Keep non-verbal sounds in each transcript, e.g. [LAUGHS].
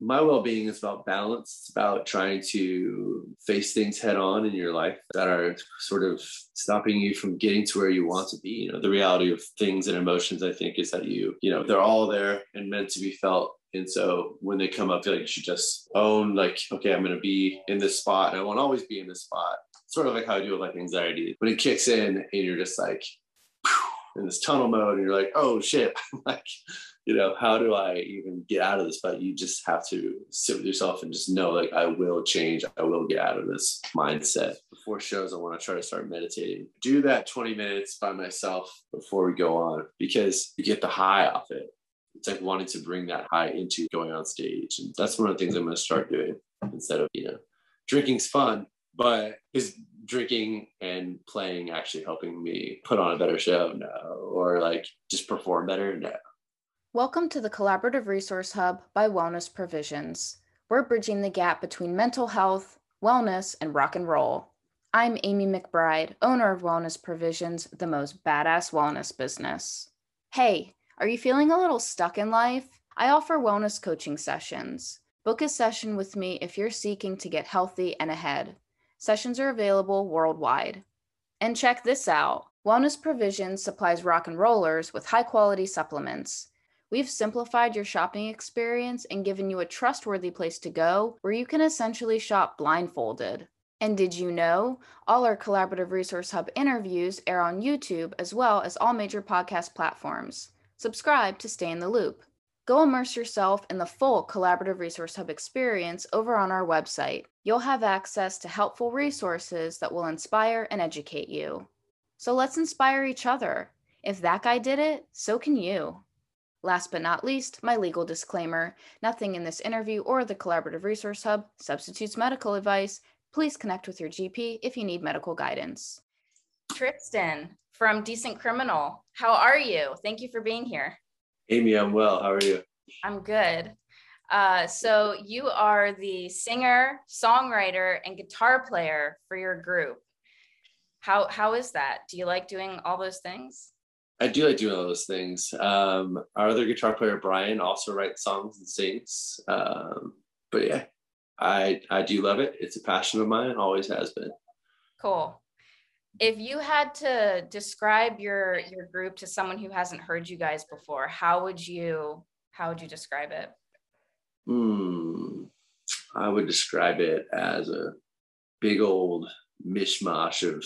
my well-being is about balance it's about trying to face things head on in your life that are sort of stopping you from getting to where you want to be you know the reality of things and emotions i think is that you you know they're all there and meant to be felt and so when they come up, I feel like you should just own, like, okay, I'm going to be in this spot and I won't always be in this spot. Sort of like how I do with like anxiety. When it kicks in and you're just like in this tunnel mode and you're like, oh shit, [LAUGHS] like, you know, how do I even get out of this? But you just have to sit with yourself and just know, like, I will change. I will get out of this mindset. Before shows, I want to try to start meditating. Do that 20 minutes by myself before we go on because you get the high off it it's like wanting to bring that high into going on stage. And that's one of the things I'm going to start doing instead of, you know, drinking's fun, but is drinking and playing actually helping me put on a better show? No. Or like just perform better? No. Welcome to the Collaborative Resource Hub by Wellness Provisions. We're bridging the gap between mental health, wellness, and rock and roll. I'm Amy McBride, owner of Wellness Provisions, the most badass wellness business. Hey, are you feeling a little stuck in life? I offer wellness coaching sessions. Book a session with me if you're seeking to get healthy and ahead. Sessions are available worldwide. And check this out Wellness Provisions supplies rock and rollers with high quality supplements. We've simplified your shopping experience and given you a trustworthy place to go where you can essentially shop blindfolded. And did you know all our Collaborative Resource Hub interviews air on YouTube as well as all major podcast platforms? Subscribe to stay in the loop. Go immerse yourself in the full Collaborative Resource Hub experience over on our website. You'll have access to helpful resources that will inspire and educate you. So let's inspire each other. If that guy did it, so can you. Last but not least, my legal disclaimer nothing in this interview or the Collaborative Resource Hub substitutes medical advice. Please connect with your GP if you need medical guidance. Tristan, from Decent Criminal. How are you? Thank you for being here. Amy, I'm well. How are you? I'm good. Uh, so, you are the singer, songwriter, and guitar player for your group. How, how is that? Do you like doing all those things? I do like doing all those things. Um, our other guitar player, Brian, also writes songs and sings. Um, but yeah, I, I do love it. It's a passion of mine, always has been. Cool if you had to describe your your group to someone who hasn't heard you guys before how would you how would you describe it hmm i would describe it as a big old mishmash of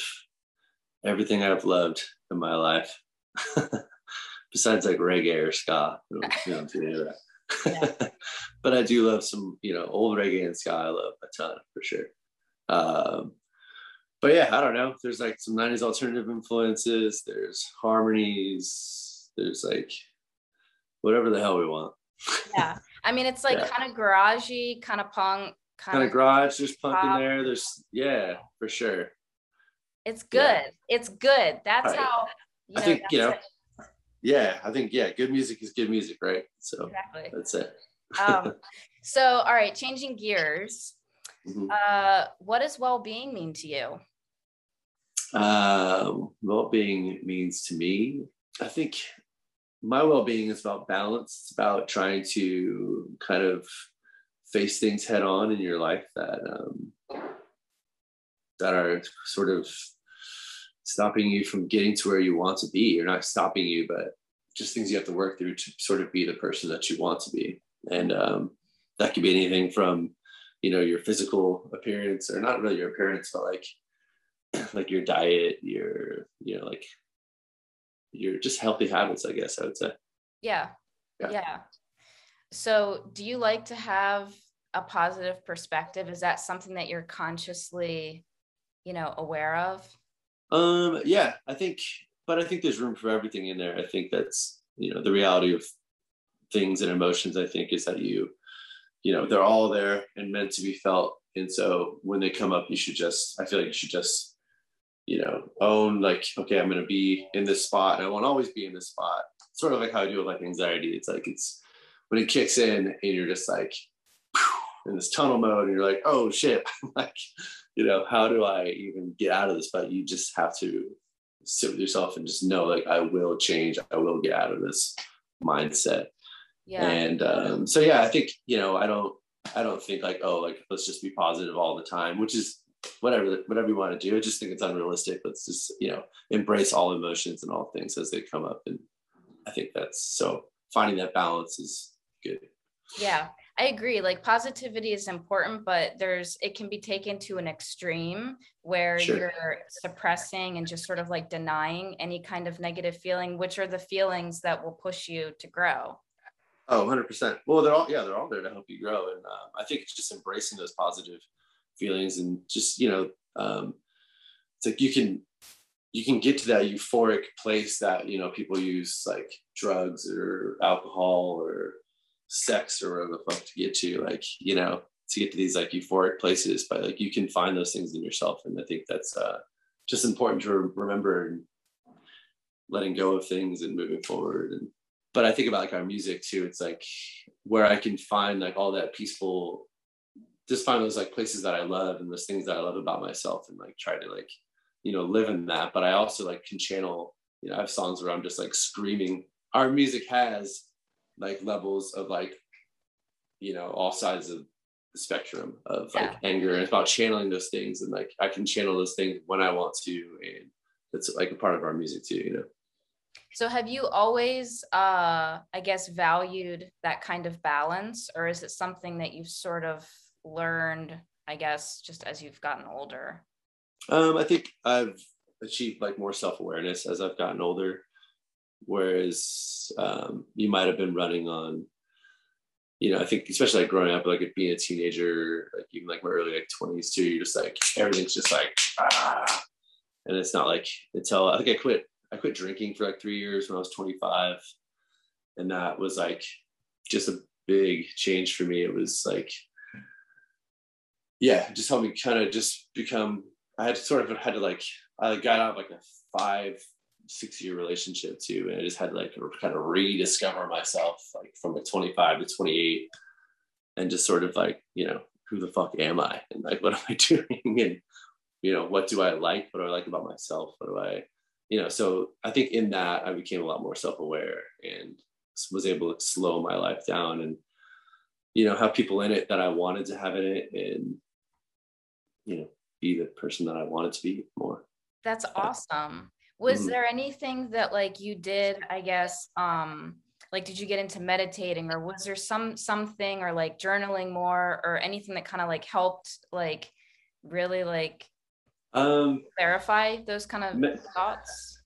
everything i've loved in my life [LAUGHS] besides like reggae or ska you know, yeah. [LAUGHS] but i do love some you know old reggae and ska i love a ton for sure um, but yeah, I don't know. There's like some 90s alternative influences, there's harmonies, there's like whatever the hell we want. yeah. I mean, it's like yeah. kind of garagey, kind of punk, kind of garage. There's punk pop. in there. There's, yeah, for sure. It's good. Yeah. It's good. That's I, how, you know, I think, you know, it. yeah, I think, yeah, good music is good music, right? So exactly. that's it. um, [LAUGHS] so, all right, changing gears. Mm-hmm. Uh, what does well-being mean to you? Uh, well-being means to me, I think my well-being is about balance. It's about trying to kind of face things head on in your life that um, that are sort of stopping you from getting to where you want to be. You're not stopping you, but just things you have to work through to sort of be the person that you want to be. And um, that could be anything from, you know, your physical appearance, or not really your appearance, but like [CLEARS THROAT] like your diet, your you know like your just healthy habits, I guess I would say. Yeah. yeah. Yeah. So, do you like to have a positive perspective? Is that something that you're consciously, you know, aware of? Um, yeah, I think, but I think there's room for everything in there. I think that's, you know, the reality of things and emotions, I think, is that you, you know, they're all there and meant to be felt. And so when they come up, you should just, I feel like you should just you know, own like, okay, I'm going to be in this spot I won't always be in this spot. Sort of like how I do with like anxiety. It's like, it's when it kicks in and you're just like in this tunnel mode and you're like, oh shit, [LAUGHS] like, you know, how do I even get out of this? But you just have to sit with yourself and just know like, I will change. I will get out of this mindset. Yeah. And um, so yeah, I think you know I don't I don't think like oh like let's just be positive all the time, which is whatever whatever you want to do. I just think it's unrealistic. Let's just you know embrace all emotions and all things as they come up, and I think that's so finding that balance is good. Yeah, I agree. Like positivity is important, but there's it can be taken to an extreme where sure. you're suppressing and just sort of like denying any kind of negative feeling, which are the feelings that will push you to grow. Oh, 100%. Well, they're all, yeah, they're all there to help you grow. And um, I think it's just embracing those positive feelings and just, you know, um, it's like you can, you can get to that euphoric place that, you know, people use like drugs or alcohol or sex or whatever the fuck to get to, like, you know, to get to these like euphoric places, but like you can find those things in yourself. And I think that's uh, just important to remember and letting go of things and moving forward. And, but I think about like our music too. It's like where I can find like all that peaceful, just find those like places that I love and those things that I love about myself and like try to like, you know, live in that. But I also like can channel, you know, I have songs where I'm just like screaming. Our music has like levels of like you know all sides of the spectrum of like anger. And it's about channeling those things and like i can channel those things when i want to and that's like a part of our music too you know. So have you always uh i guess valued that kind of balance or is it something that you've sort of learned i guess just as you've gotten older? Um i think i've achieved like more self-awareness as i've gotten older whereas um, you might have been running on you know i think especially like growing up like being a teenager like even like my early like 20s too you're just like everything's just like ah. And it's not like until i think i quit i quit drinking for like three years when i was 25 and that was like just a big change for me. It was like yeah just helped me kind of just become i had to sort of had to like i got out of like a five six year relationship too. And I just had to like kind of rediscover myself like from like 25 to 28 and just sort of like, you know, who the fuck am I? [LAUGHS] And like, what am I [LAUGHS] doing? And, you know, what do I like? What do I like about myself? What do I, you know, so I think in that I became a lot more self aware and was able to slow my life down and, you know, have people in it that I wanted to have in it and, you know, be the person that I wanted to be more. That's awesome was mm-hmm. there anything that like you did i guess um like did you get into meditating or was there some something or like journaling more or anything that kind of like helped like really like um clarify those kind of me- thoughts?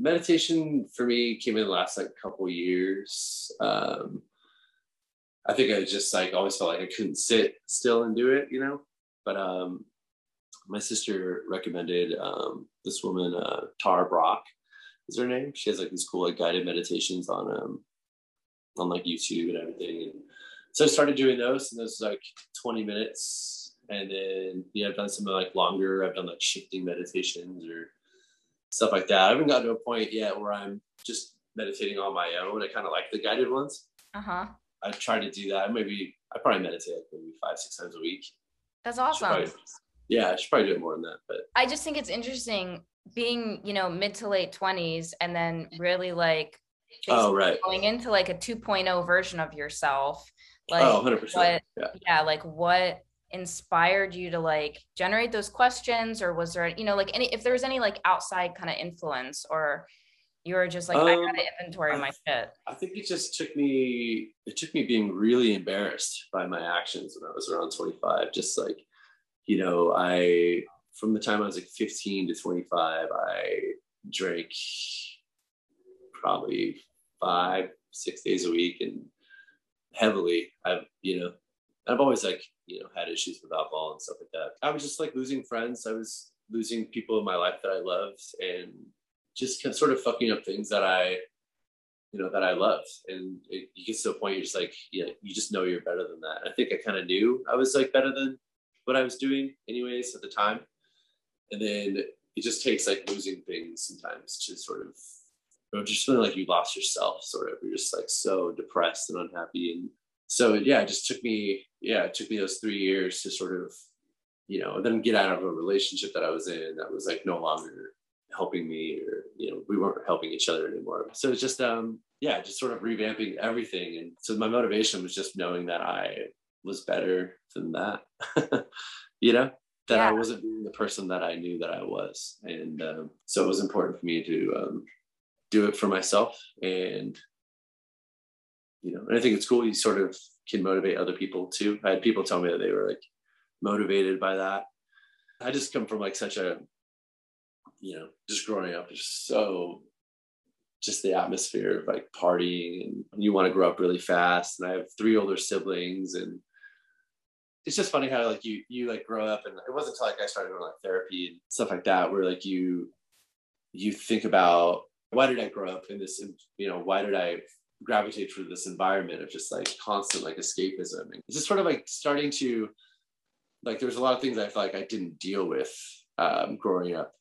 meditation for me came in the last like couple years. Um i think i just like always felt like i couldn't sit still and do it you know? But um my sister recommended um, this woman, uh, Tara Brach, is her name. She has like these cool like guided meditations on um, on like YouTube and everything. And so I started doing those, and those like 20 minutes. And then yeah, I've done some like longer. I've done like shifting meditations or stuff like that. I haven't gotten to a point yet where I'm just meditating on my own. I kind of like the guided ones. Uh huh. I try to do that. Maybe I probably meditate like maybe five, six times a week. That's awesome yeah, I should probably do it more than that. But I just think it's interesting being, you know, mid to late 20s and then really like oh, right. going into like a 2.0 version of yourself. Like oh, 100%. What, yeah. yeah, like what inspired you to like generate those questions or was there, you know, like any, if there was any like outside kind of influence or you were just like, um, I gotta inventory I, my shit. I think it just took me, it took me being really embarrassed by my actions when I was around 25, just like, you know, I from the time I was like 15 to 25, I drank probably five, six days a week and heavily. I've, you know, I've always like, you know, had issues with alcohol and stuff like that. I was just like losing friends. I was losing people in my life that I loved and just kind of sort of fucking up things that I, you know, that I loved. And it, you get to a point you're just like, yeah, you just know you're better than that. I think I kind of knew I was like better than what I was doing anyways at the time. And then it just takes like losing things sometimes to sort of or just feeling like you lost yourself sort of. You're just like so depressed and unhappy. And so yeah it just took me yeah it took me those three years to sort of you know then get out of a relationship that i was in that was like no longer helping me or you know we weren't helping each other anymore. So it's just um yeah just sort of revamping everything. And so my motivation was just knowing that i was better than that [LAUGHS] you know that yeah. i wasn't being the person that i knew that i was and um, so it was important for me to um, do it for myself and you know and i think it's cool you sort of can motivate other people too i had people tell me that they were like motivated by that i just come from like such a you know, just growing up is so just the atmosphere of like partying and you want to grow up really fast. And I have three older siblings and it's just funny how like you you like grow up and it wasn't until like I started doing like therapy and stuff like that where like you you think about why did I grow up in this you know why did I gravitate through this environment of just like constant like escapism? And it's just sort of like starting to like there's a lot of things I feel like I didn't deal with um, growing up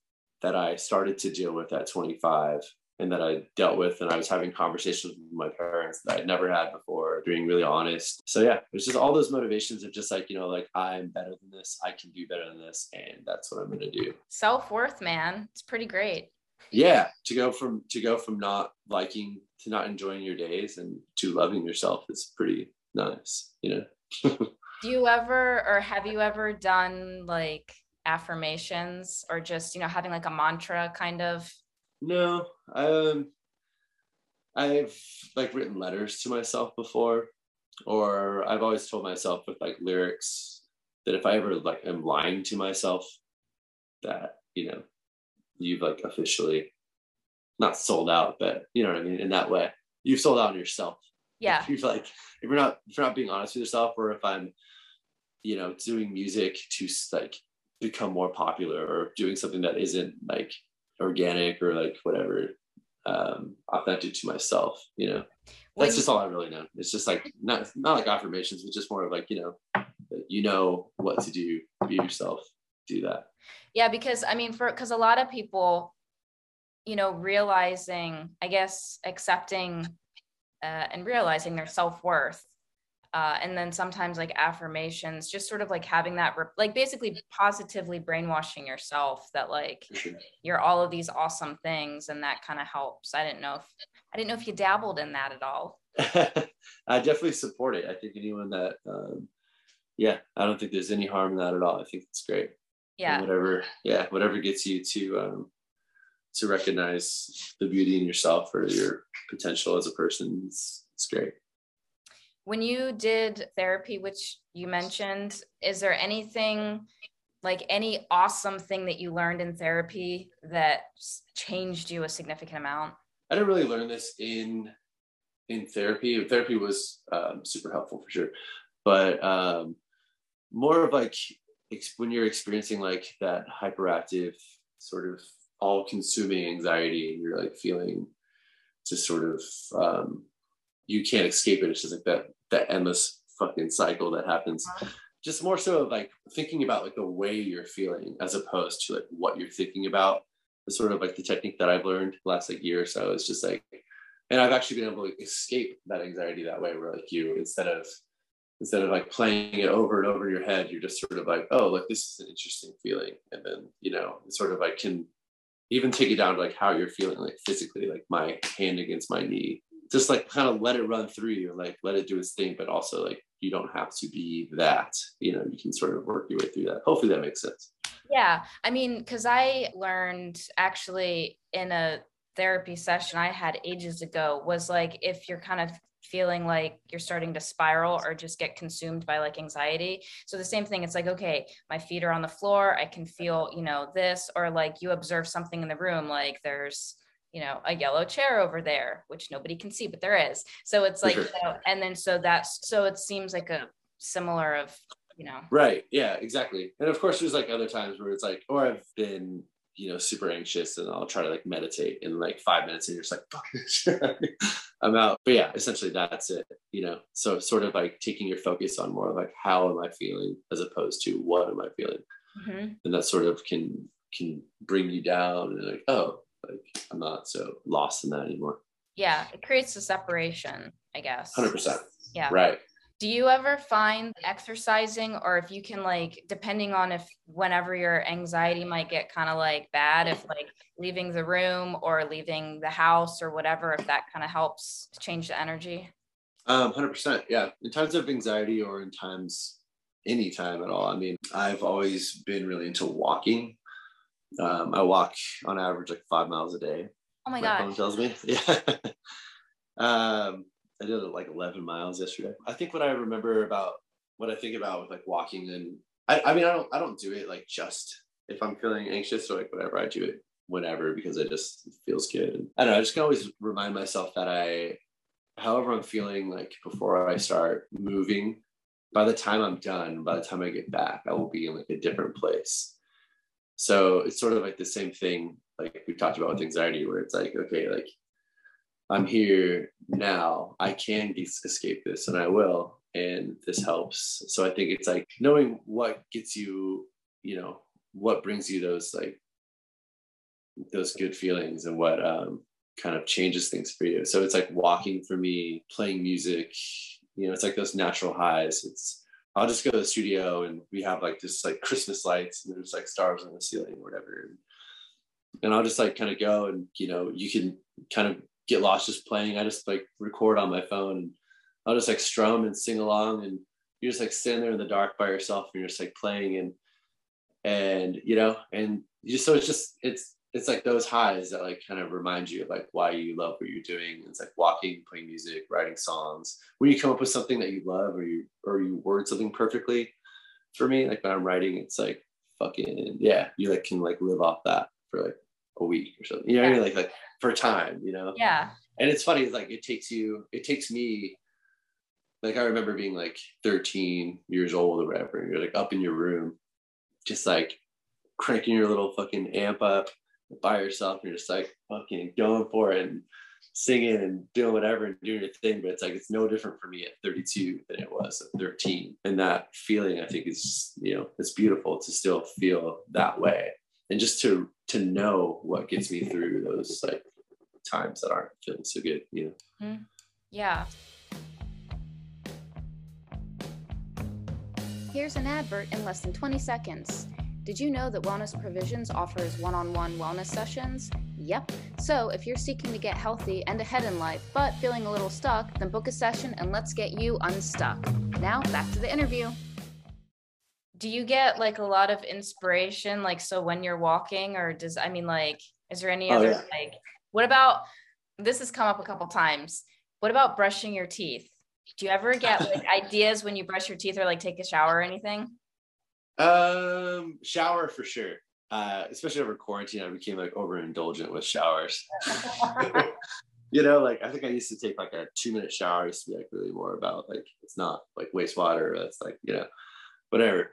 that I started to deal with at 25 and that I dealt with. And I was having conversations with my parents that I'd never had before, being really honest. So, yeah, it's just all those motivations of just like, you know, like I'm better than this, I can do better than this. And that's what I'm going to do. Self worth, man. It's pretty great. Yeah. To go from, to go from not liking to not enjoying your days and to loving yourself is pretty nice, you know? [LAUGHS] do you ever, or have you ever done like, affirmations or just you know having like a mantra kind of no um i've like written letters to myself before or i've always told myself with like lyrics that if i ever like am lying to myself that you know you've like officially not sold out but you know what i mean in that way. You've sold out on yourself. Yeah. If [LAUGHS] you're like if you're not if you're not being honest with yourself or if i'm you know doing music to like become more popular or doing something that isn't like organic or like whatever um authentic to myself you know? That's just all i really know. It's just like not not like affirmations but just more of like you know you know what to do be yourself do that. Yeah because i mean for because a lot of people you know realizing i guess accepting uh, and realizing their self-worth uh, and then sometimes like affirmations just sort of like having that like basically positively brainwashing yourself that like you're all of these awesome things and that kind of helps. I didn't know if i didn't know if you dabbled in that at all. [LAUGHS] I definitely support it. I think anyone that um, yeah i don't think there's any harm in that at all. I think it's great. Yeah. and whatever yeah whatever gets you to um, to recognize the beauty in yourself or your potential as a person it's, it's great when you did therapy, which you mentioned, is there anything like any awesome thing that you learned in therapy that changed you a significant amount? I didn't really learn this in in therapy. Therapy was um, super helpful for sure, but um, more of like when you're experiencing like that hyperactive sort of all-consuming anxiety, and you're like feeling just sort of um, you can't escape it. It's just like that that endless fucking cycle that happens. Uh-huh. Just more so of like thinking about like the way you're feeling as opposed to like what you're thinking about. It's sort of like the technique that I've learned last like year or so. It's just like, and I've actually been able to escape that anxiety that way, where like you instead of instead of like playing it over and over in your head, you're just sort of like, oh, like this is an interesting feeling, and then you know, sort of like can even take it down to like how you're feeling, like physically, like my hand against my knee, just like kind of let it run through you, like let it do its thing, but also like you don't have to be that. You know, you can sort of work your way through that. Hopefully that makes sense. Yeah. I mean, because I learned actually in a therapy session I had ages ago was like if you're kind of feeling like you're starting to spiral or just get consumed by like anxiety. So the same thing, it's like, okay, my feet are on the floor. I can feel, you know, this, or like you observe something in the room, like there's you know a yellow chair over there which nobody can see but there is. So it's like sure. you know, and then so that's so it seems like a similar of you know. Right. Yeah exactly. And of course there's like other times where it's like or i've been you know super anxious and i'll try to like meditate in like five minutes and you're just like fuck this [LAUGHS] i'm out. But yeah essentially that's it you know? So sort of like taking your focus on more like how am i feeling as opposed to what am i feeling? Mm-hmm. and that sort of can can bring you down and like oh like I'm not so lost in that anymore. Yeah, it creates a separation, I guess. Hundred percent. Yeah. Right. Do you ever find exercising, or if you can, like, depending on if whenever your anxiety might get kind of like bad, if like leaving the room or leaving the house or whatever, if that kind of helps change the energy? Um, 100%. Yeah. In times of anxiety or in times, any time at all. I mean, I've always been really into walking. Um, I walk on average like five miles a day. Oh my, my God. tells me. [LAUGHS] Yeah. um, I did like 11 miles yesterday. I think what I remember about what I think about with like walking and I, I mean, I don't, I don't do it like just if I'm feeling anxious or like whatever, I do it whenever because it just feels good. And I don't know, I just can always remind myself that I, however I'm feeling like before I start moving, by the time I'm done, by the time I get back, I will be in like a different place. So it's sort of like the same thing, like we talked about with anxiety, where it's like, okay, like I'm here now. I can escape this and I will. And this helps. So I think it's like knowing what gets you, you know, what brings you those like those good feelings and what um, kind of changes things for you. So it's like walking for me, playing music, you know, it's like those natural highs. It's I'll just go to the studio and we have like this like Christmas lights and there's like stars on the ceiling or whatever. And I'll just like kind of go and you know, you can kind of get lost just playing. I just like record on my phone and I'll just like strum and sing along and you're just like sitting there in the dark by yourself and you're just like playing and and you know and you just so it's just it's it's like those highs that like kind of remind you of like why you love what you're doing. It's like walking, playing music, writing songs. When you come up with something that you love or you or you word something perfectly, for me, like when I'm writing, it's like fucking yeah, you like can like live off that for like a week or something. You know, yeah. like like for time, you know? Yeah. And it's funny, like it takes you, it takes me, like I remember being like 13 years old or whatever, and you're like up in your room, just like cranking your little fucking amp up by yourself, and you're just like fucking going for it and singing and doing whatever and doing your thing. But it's like it's no different for me at 32 than it was at 13. And that feeling, I think, is you know, it's beautiful to still feel that way and just to to know what gets me through those like times that aren't feeling so good you know mm-hmm. yeah here's an advert in less than 20 seconds did you know that Wellness Provisions offers one on one wellness sessions? Yep. So, if you're seeking to get healthy and ahead in life, but feeling a little stuck, then book a session and let's get you unstuck. Now, back to the interview do you get like a lot of inspiration like so when you're walking or does i mean like is there any oh, other yeah. like what about this has come up a couple times what about brushing your teeth do you ever get like [LAUGHS] ideas when you brush your teeth or like take a shower or anything um shower for sure uh especially over quarantine i became like overindulgent with showers [LAUGHS] you know like i think i used to take like a two minute shower used to be like really more about like it's not like wastewater it's like you know whatever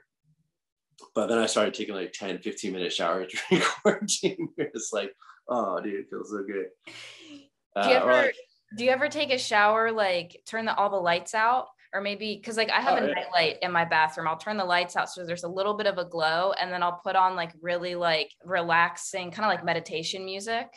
but then I started taking like 10, 15 minute showers [LAUGHS] during quarantine. [LAUGHS] it's like, oh, dude, it feels so good. do you uh, ever like, do you ever take a shower like turn the, all the lights out? Or maybe because like I have oh, a yeah. night light in my bathroom. I'll turn the lights out so there's a little bit of a glow, and then I'll put on like really like relaxing, kind of like meditation music.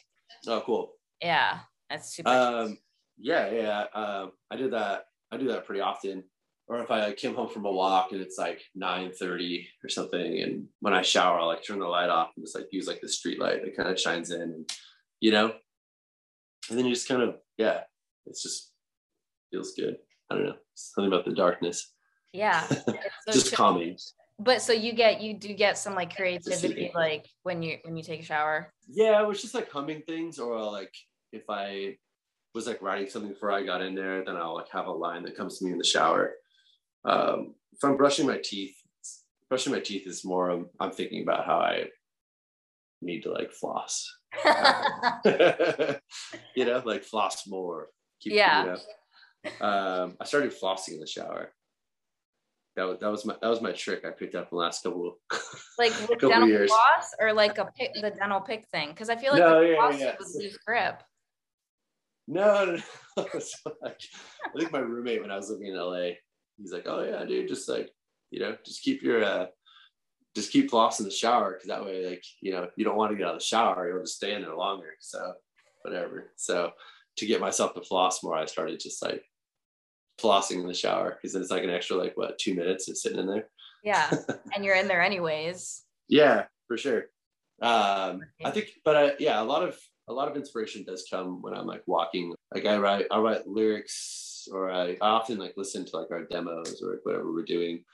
Oh, cool. Yeah, that's super. Um, yeah, yeah. Um, I did that. I do that pretty often or if I came home from a walk and it's like 9 30 or something, and when I shower, I'll like turn the light off and just like use like the street light that kind of shines in, and you know, and then you just kind of yeah, it's just feels good. I don't know, something about the darkness. Yeah, [LAUGHS] so just calming. But so you get you do get some like creativity like when you when you take a shower. Yeah, it was just like humming things, or like if I was like writing something before I got in there, then I'll like have a line that comes to me in the shower um, if I'm brushing my teeth, brushing my teeth is more of, I'm thinking about how I need to like floss. [LAUGHS] [LAUGHS] you know, like floss more. Keep yeah. Um, I started flossing in the shower. That was, that was my that was my trick I picked up the last couple [LAUGHS] like with couple dental years. floss or like a pick, the dental pick thing because I feel like no, the yeah, floss yeah. would lose grip. No, [LAUGHS] no, no. so [LAUGHS] like, I think my roommate when I was living in LA, he's like, oh yeah, dude, just like, you know, just keep your, uh, just keep floss in the shower. Cause that way, like, you know, you don't want to get out of the shower, you'll just stay in there longer. So whatever. So to get myself to floss more, I started just like flossing in the shower because then it's like an extra like what two minutes of sitting in there. Yeah, [LAUGHS] and you're in there anyways. Yeah, for sure. Um, I think, but I, yeah, a lot of a lot of inspiration does come when I'm like walking. Like I write, I write lyrics, or I, I often like listen to like our demos or like whatever we're doing,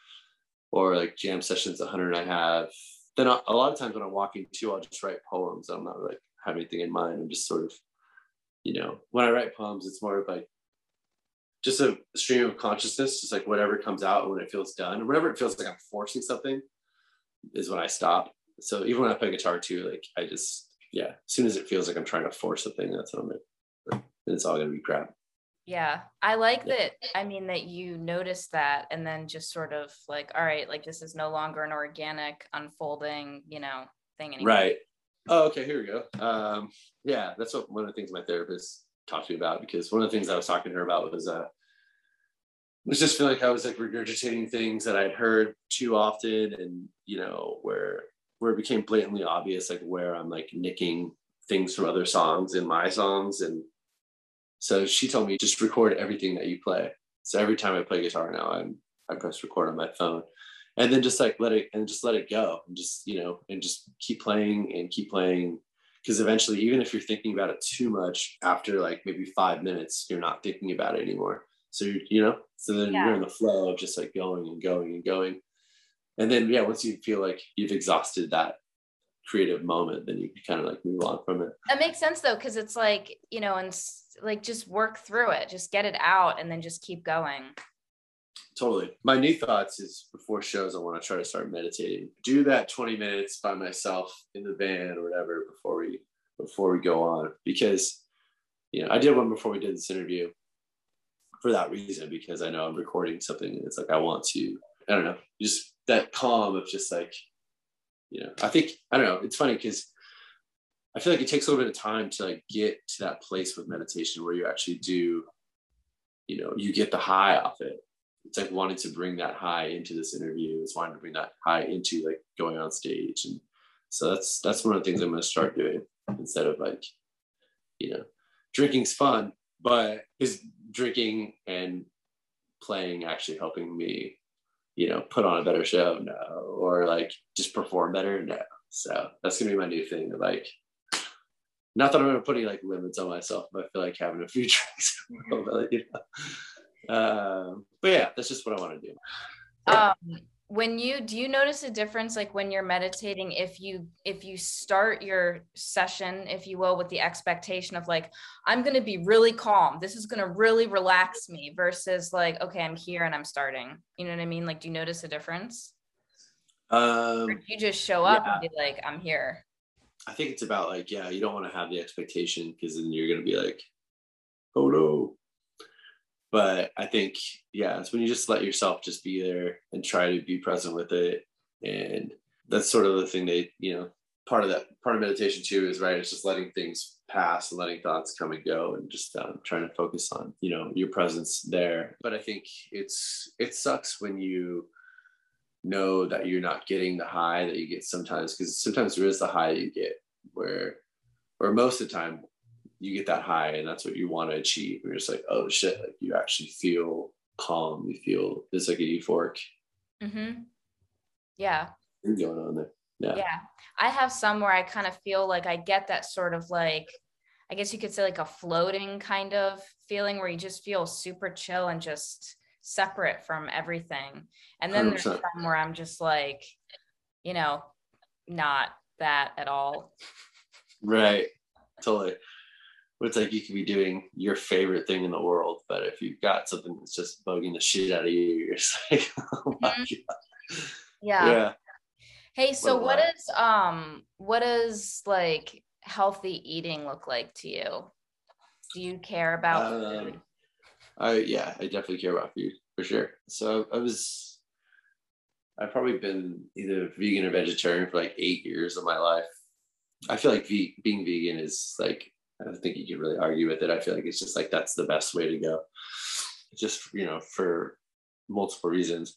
or like jam sessions that Hunter and I have. Then a lot of times when I'm walking too, I'll just write poems. I'm not like have anything in mind. I'm just sort of, you know, when I write poems, it's more of like just a stream of consciousness, just like whatever comes out when it feels done, whenever it feels like I'm forcing something, is when I stop. So even when I play guitar too, like I just yeah, as soon as it feels like I'm trying to force something, that's when I'm and it's all gonna be crap. Yeah, I like yeah. that. I mean, that you noticed that and then just sort of like, all right, like this is no longer an organic unfolding, you know, thing anymore. Right. Oh, okay. Here we go. Um, yeah, that's what one of the things my therapist talked to me about because one of the things I was talking to her about was uh was just feeling like I was like regurgitating things that I'd heard too often and you know where where it became blatantly obvious like where I'm like nicking things from other songs in my songs and so she told me just record everything that you play so every time I play guitar now I'm I press record on my phone and then just like let it and just let it go and just you know and just keep playing and keep playing. Because eventually even if you're thinking about it too much after like maybe five minutes you're not thinking about it anymore. So you know so then yeah. you're in the flow of just like going and going and going. And then yeah once you feel like you've exhausted that creative moment then you kind of like move on from it. That makes sense though because it's like you know and like just work through it just get it out and then just keep going totally. My new thoughts is before shows i want to try to start meditating. Do that 20 minutes by myself in the van or whatever before we before we go on. Because you know i did one before we did this interview for that reason because i know i'm recording something it's like i want to i don't know just that calm of just like, you know, I think, I don't know, it's funny because I feel like it takes a little bit of time to like get to that place with meditation where you actually do, you know, you get the high off it. It's like wanting to bring that high into this interview. It's wanting to bring that high into like going on stage. And so that's that's one of the things I'm gonna start doing instead of like, you know, drinking's fun, but is drinking and playing actually helping me you know, put on a better show? No. Or like just perform better? No. So that's gonna be my new thing. Like, not that I'm gonna put any like limits on myself, but I feel like having a few [LAUGHS] drinks. you know? Um, but yeah, that's just what I want to do. Um, when you do you notice a difference like when you're meditating if you if you start your session if you will with the expectation of like i'm going to be really calm. This is going to really relax me versus like okay i'm here and i'm starting. You know what i mean? Like do you notice a difference? Um you just show up yeah. and be like i'm here i think it's about like yeah you don't want to have the expectation because then you're going to be like oh no but I think yeah, it's when you just let yourself just be there and try to be present with it, and that's sort of the thing that you know part of that part of meditation too is right. It's just letting things pass and letting thoughts come and go, and just um, trying to focus on you know your presence there. But I think it's it sucks when you know that you're not getting the high that you get sometimes because sometimes there is the high you get where or most of the time you get that high and that's what you want to achieve. And you're just like, oh shit, like you actually feel calm. You feel it's like a euphoric. Mm-hmm. Yeah. Going on there. Yeah. Yeah. I have some where I kind of feel like I get that sort of like, I guess you could say like a floating kind of feeling where you just feel super chill and just separate from everything. And then 100%. there's some where I'm just like, you know, not that at all. Right. Totally it's like you could be doing your favorite thing in the world, but if you've got something that's just bugging the shit out of you, [LAUGHS] you're just like, oh my mm-hmm. god. Yeah. Yeah. Hey, so what, what is um what does like healthy eating look like to you? Do you care about um, food? I yeah, I definitely care about food for sure. So I was I've probably been either vegan or vegetarian for like eight years of my life. I feel like ve- being vegan is like I don't think you can really argue with it. I feel like it's just like that's the best way to go. Just you know, for multiple reasons.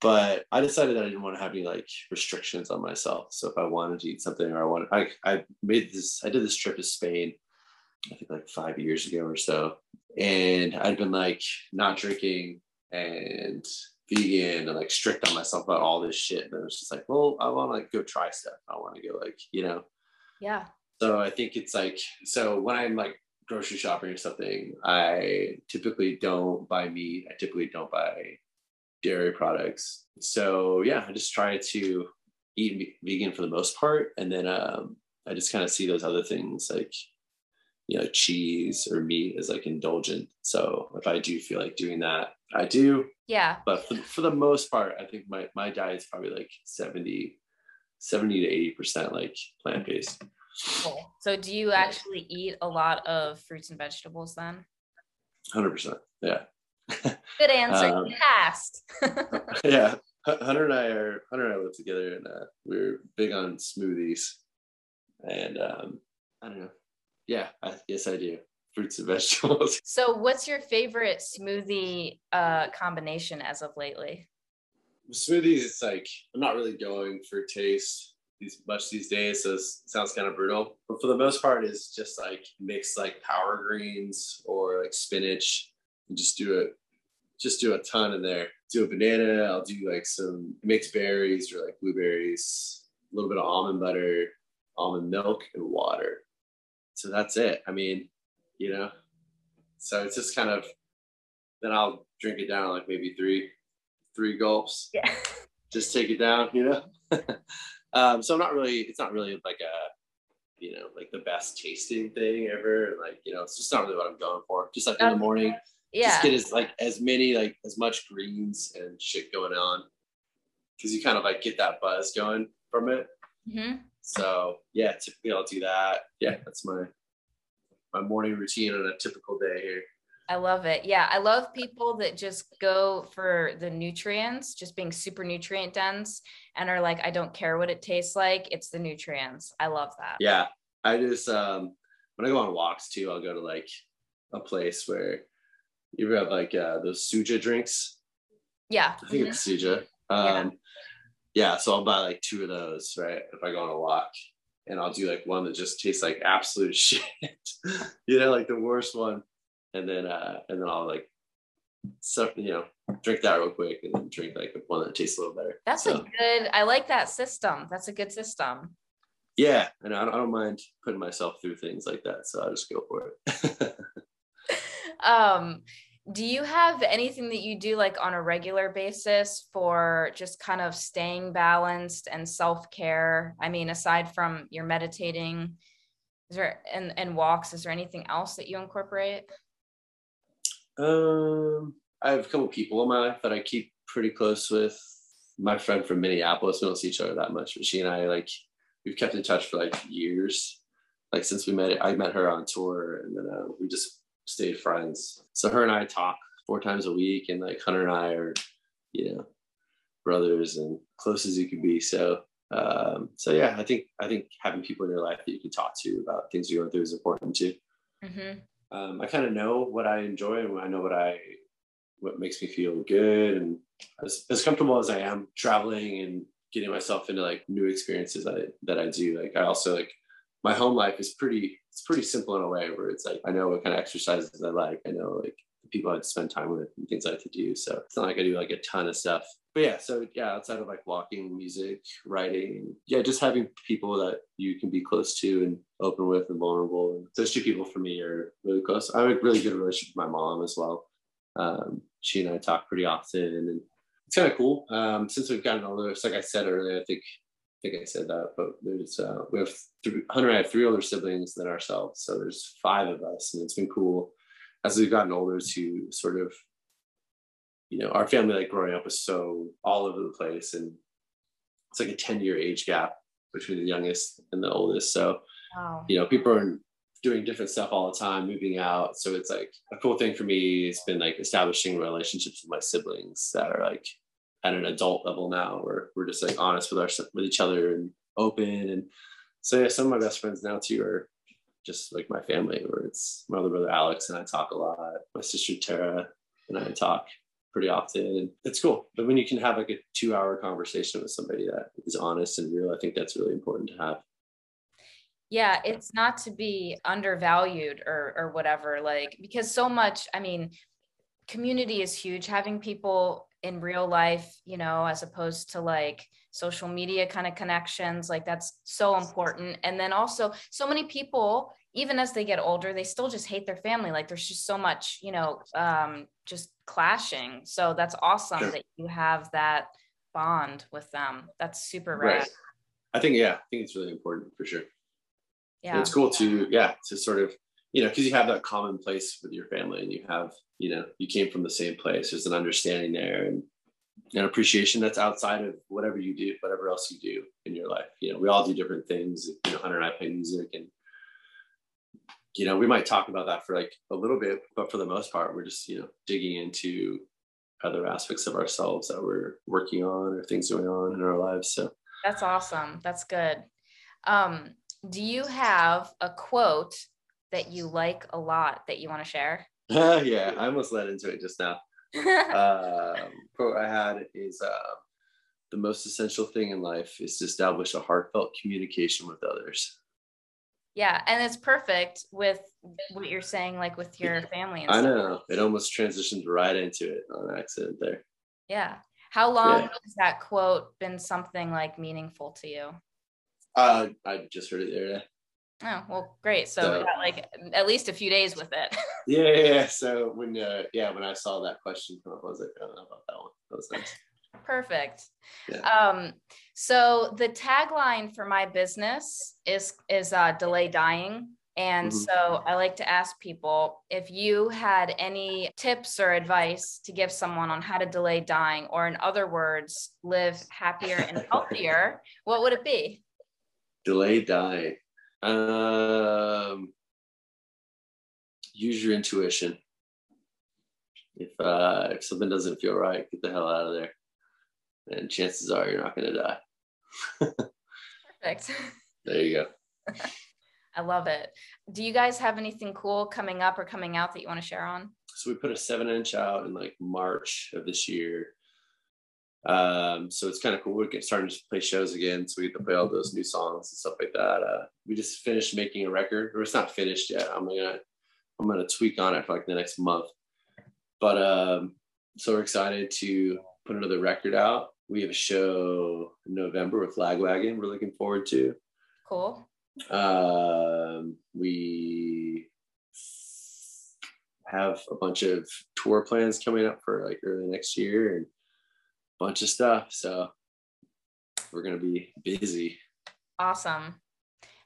But I decided that I didn't want to have any like restrictions on myself. So if I wanted to eat something or I wanted I I made this I did this trip to Spain I think like five years ago or so. And I'd been like not drinking and vegan and like strict on myself about all this shit. And it was just like, well, I want to like go try stuff. I want to go like, you know. Yeah. So I think it's like so when I'm like grocery shopping or something, I typically don't buy meat. I typically don't buy dairy products. So yeah, I just try to eat vegan for the most part, and then um, I just kind of see those other things like you know cheese or meat as like indulgent. So if I do feel like doing that, I do. Yeah. But for, for the most part, I think my my diet is probably like 70, 70 to eighty percent like plant based. Cool. So do you actually eat a lot of fruits and vegetables then? Hundred percent. Yeah. [LAUGHS] Good answer. Um, passed. [LAUGHS] [LAUGHS] yeah. Hunter and I are Hunter and I live together, and uh, we're big on smoothies. And um, I don't know. Yeah, I, yes, I do. Fruits and vegetables. So, what's your favorite smoothie uh, combination as of lately? Smoothies, it's like I'm not really going for taste these much these days, so it sounds kind of brutal. But for the most part, it's just like mix like power greens or like spinach and just do it just do a ton in there. Do a banana. I'll do like some mixed berries or like blueberries, a little bit of almond butter, almond milk, and water. So that's it. I mean, you know, so it's just kind of, then I'll drink it down like maybe three, three gulps. Yeah. Just take it down, you know? [LAUGHS] um, so I'm not really, it's not really like a, you know, like the best tasting thing ever. Like, you know, it's just not really what I'm going for. Just like in the morning, yeah. just get as like as many like as much greens and shit going on because you kind of like get that buzz going from it. Mm-hmm. So yeah, typically I'll do that. Yeah, that's my my morning routine on a typical day here. I love it. Yeah, I love people that just go for the nutrients, just being super nutrient dense, and are like, I don't care what it tastes like. It's the nutrients. I love that. Yeah, I just um when I go on walks too, I'll go to like a place where you have like uh, those suja drinks? Yeah. I think mm-hmm. it's suja. Um, yeah. yeah. So I'll buy like two of those, right? If I go on a walk and I'll do like one that just tastes like absolute [LAUGHS] shit, you know, like the worst one. And then, uh, and then I'll like, so, you know, drink that real quick and then drink like one that tastes a little better. That's so, a good, I like that system. That's a good system. Yeah. And I don't, I don't mind putting myself through things like that. So I'll just go for it. [LAUGHS] um, do you have anything that you do like on a regular basis for just kind of staying balanced and self-care? I mean, aside from your meditating, is there and, and walks, is there anything else that you incorporate? Um, I have a couple people in my life that I keep pretty close with. My friend from Minneapolis, we don't see each other that much, but she and I like we've kept in touch for like years. Like since we met, I met her on tour, and then uh, we just stayed friends. So her and I talk four times a week, and like Hunter and I are, you know, brothers and close as you can be. So, um, so yeah, I think I think having people in your life that you can talk to about things you're going through is important too. Mm-hmm. Um, I kind of know what I enjoy and I know what I what makes me feel good and as, as comfortable as I am traveling and getting myself into like new experiences that I, that I do. Like I also like my home life is pretty it's pretty simple in a way where it's like I know what kind of exercises I like. I know like people I'd spend time with and things I like to do. So it's not like I do like a ton of stuff. But yeah, so yeah, outside of like walking, music, writing, yeah, just having people that you can be close to and open with and vulnerable. And those two people for me are really close. I have a really good relationship with my mom as well. Um, she and I talk pretty often and it's kind of cool. Um, since we've gotten older, it's like I said earlier, I think think I said that, but there's uh, we have three, Hunter and I have three older siblings than ourselves, so there's five of us, and it's been cool as we've gotten older to sort of, you know, our family like growing up was so all over the place, and it's like a ten year age gap between the youngest and the oldest. So, wow. you know, people are doing different stuff all the time, moving out. So it's like a cool thing for me. It's been like establishing relationships with my siblings that are like at an adult level now where we're just like honest with our with each other and open and so yeah some of my best friends now too are just like my family where it's my other brother alex and i talk a lot my sister tara and i talk pretty often it's cool. But when you can have like a two hour conversation with somebody that is honest and real i think that's really important to have. Yeah it's not to be undervalued or or whatever like because so much i mean community is huge. Having people in real life you know as opposed to like social media kind of connections like that's so important. And then also so many people even as they get older they still just hate their family. Like there's just so much you know um just clashing. So that's awesome sure. that you have that bond with them. That's super rad right. i think yeah i think it's really important for sure. Yeah. and it's cool to yeah to sort of you know because you have that common place with your family and you have you know you came from the same place. There's an understanding there and an appreciation that's outside of whatever you do whatever else you do in your life. You know we all do different things. You know hunter and i play music and you know we might talk about that for like a little bit but for the most part we're just you know digging into other aspects of ourselves that we're working on or things going on in our lives so. That's awesome. That's good. Um do you have a quote that you like a lot that you want to share? [LAUGHS] yeah, I almost led into it just now. [LAUGHS] um, quote I had is uh, the most essential thing in life is to establish a heartfelt communication with others. Yeah, and it's perfect with what you're saying, like with your family. I know it almost transitioned right into it on accident there. Yeah. How long yeah. has that quote been something like meaningful to you? Uh, I just heard it the other day. Oh well, great. So, so got like at least a few days with it. [LAUGHS] yeah, yeah, So when uh, yeah, when I saw that question come up, I was like, I don't know about that one. That was nice. Perfect. Yeah. Um, so the tagline for my business is is uh, delay dying. And mm-hmm. so I like to ask people if you had any tips or advice to give someone on how to delay dying, or in other words, live happier and [LAUGHS] healthier, what would it be? Delay dying. Um, use your intuition. If uh, if something doesn't feel right, get the hell out of there. And chances are you're not going to die. Perfect. [LAUGHS] There you go. [LAUGHS] I love it. Do you guys have anything cool coming up or coming out that you want to share on? So we put a seven inch out in like March of this year. Um, so it's kind of cool. We're getting starting to play shows again, so we get to play all those new songs and stuff like that. Uh, we just finished making a record, or it's not finished yet. I'm gonna I'm gonna tweak on it for like the next month. But um, so we're excited to put another record out. We have a show in November with Lagwagon. We're looking forward to. Cool. Um, we have a bunch of tour plans coming up for like early next year and bunch of stuff. So we're going to be busy. Awesome.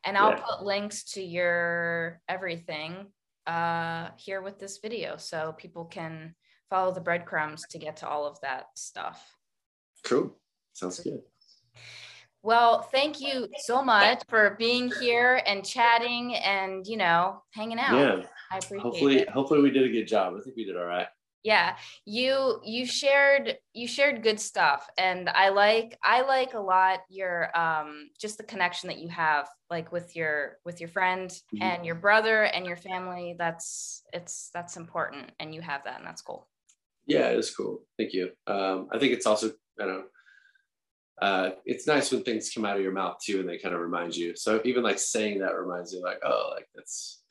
And I'll yeah. put links to your everything uh, here with this video so people can follow the breadcrumbs to get to all of that stuff. Cool. Sounds good. Well, thank you so much for being here and chatting and, you know, hanging out. Yeah. I appreciate hopefully, it. Hopefully we did a good job. I think we did all right yeah you you shared you shared good stuff and i like i like a lot your um just the connection that you have like with your with your friend mm-hmm. and your brother and your family. That's it's that's important and you have that and that's cool. Yeah it's cool. Thank you. Um i think it's also i don't know uh, it's nice when things come out of your mouth too and they kind of remind you. So even like saying that reminds you like oh like that's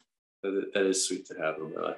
that, that is sweet to have in my life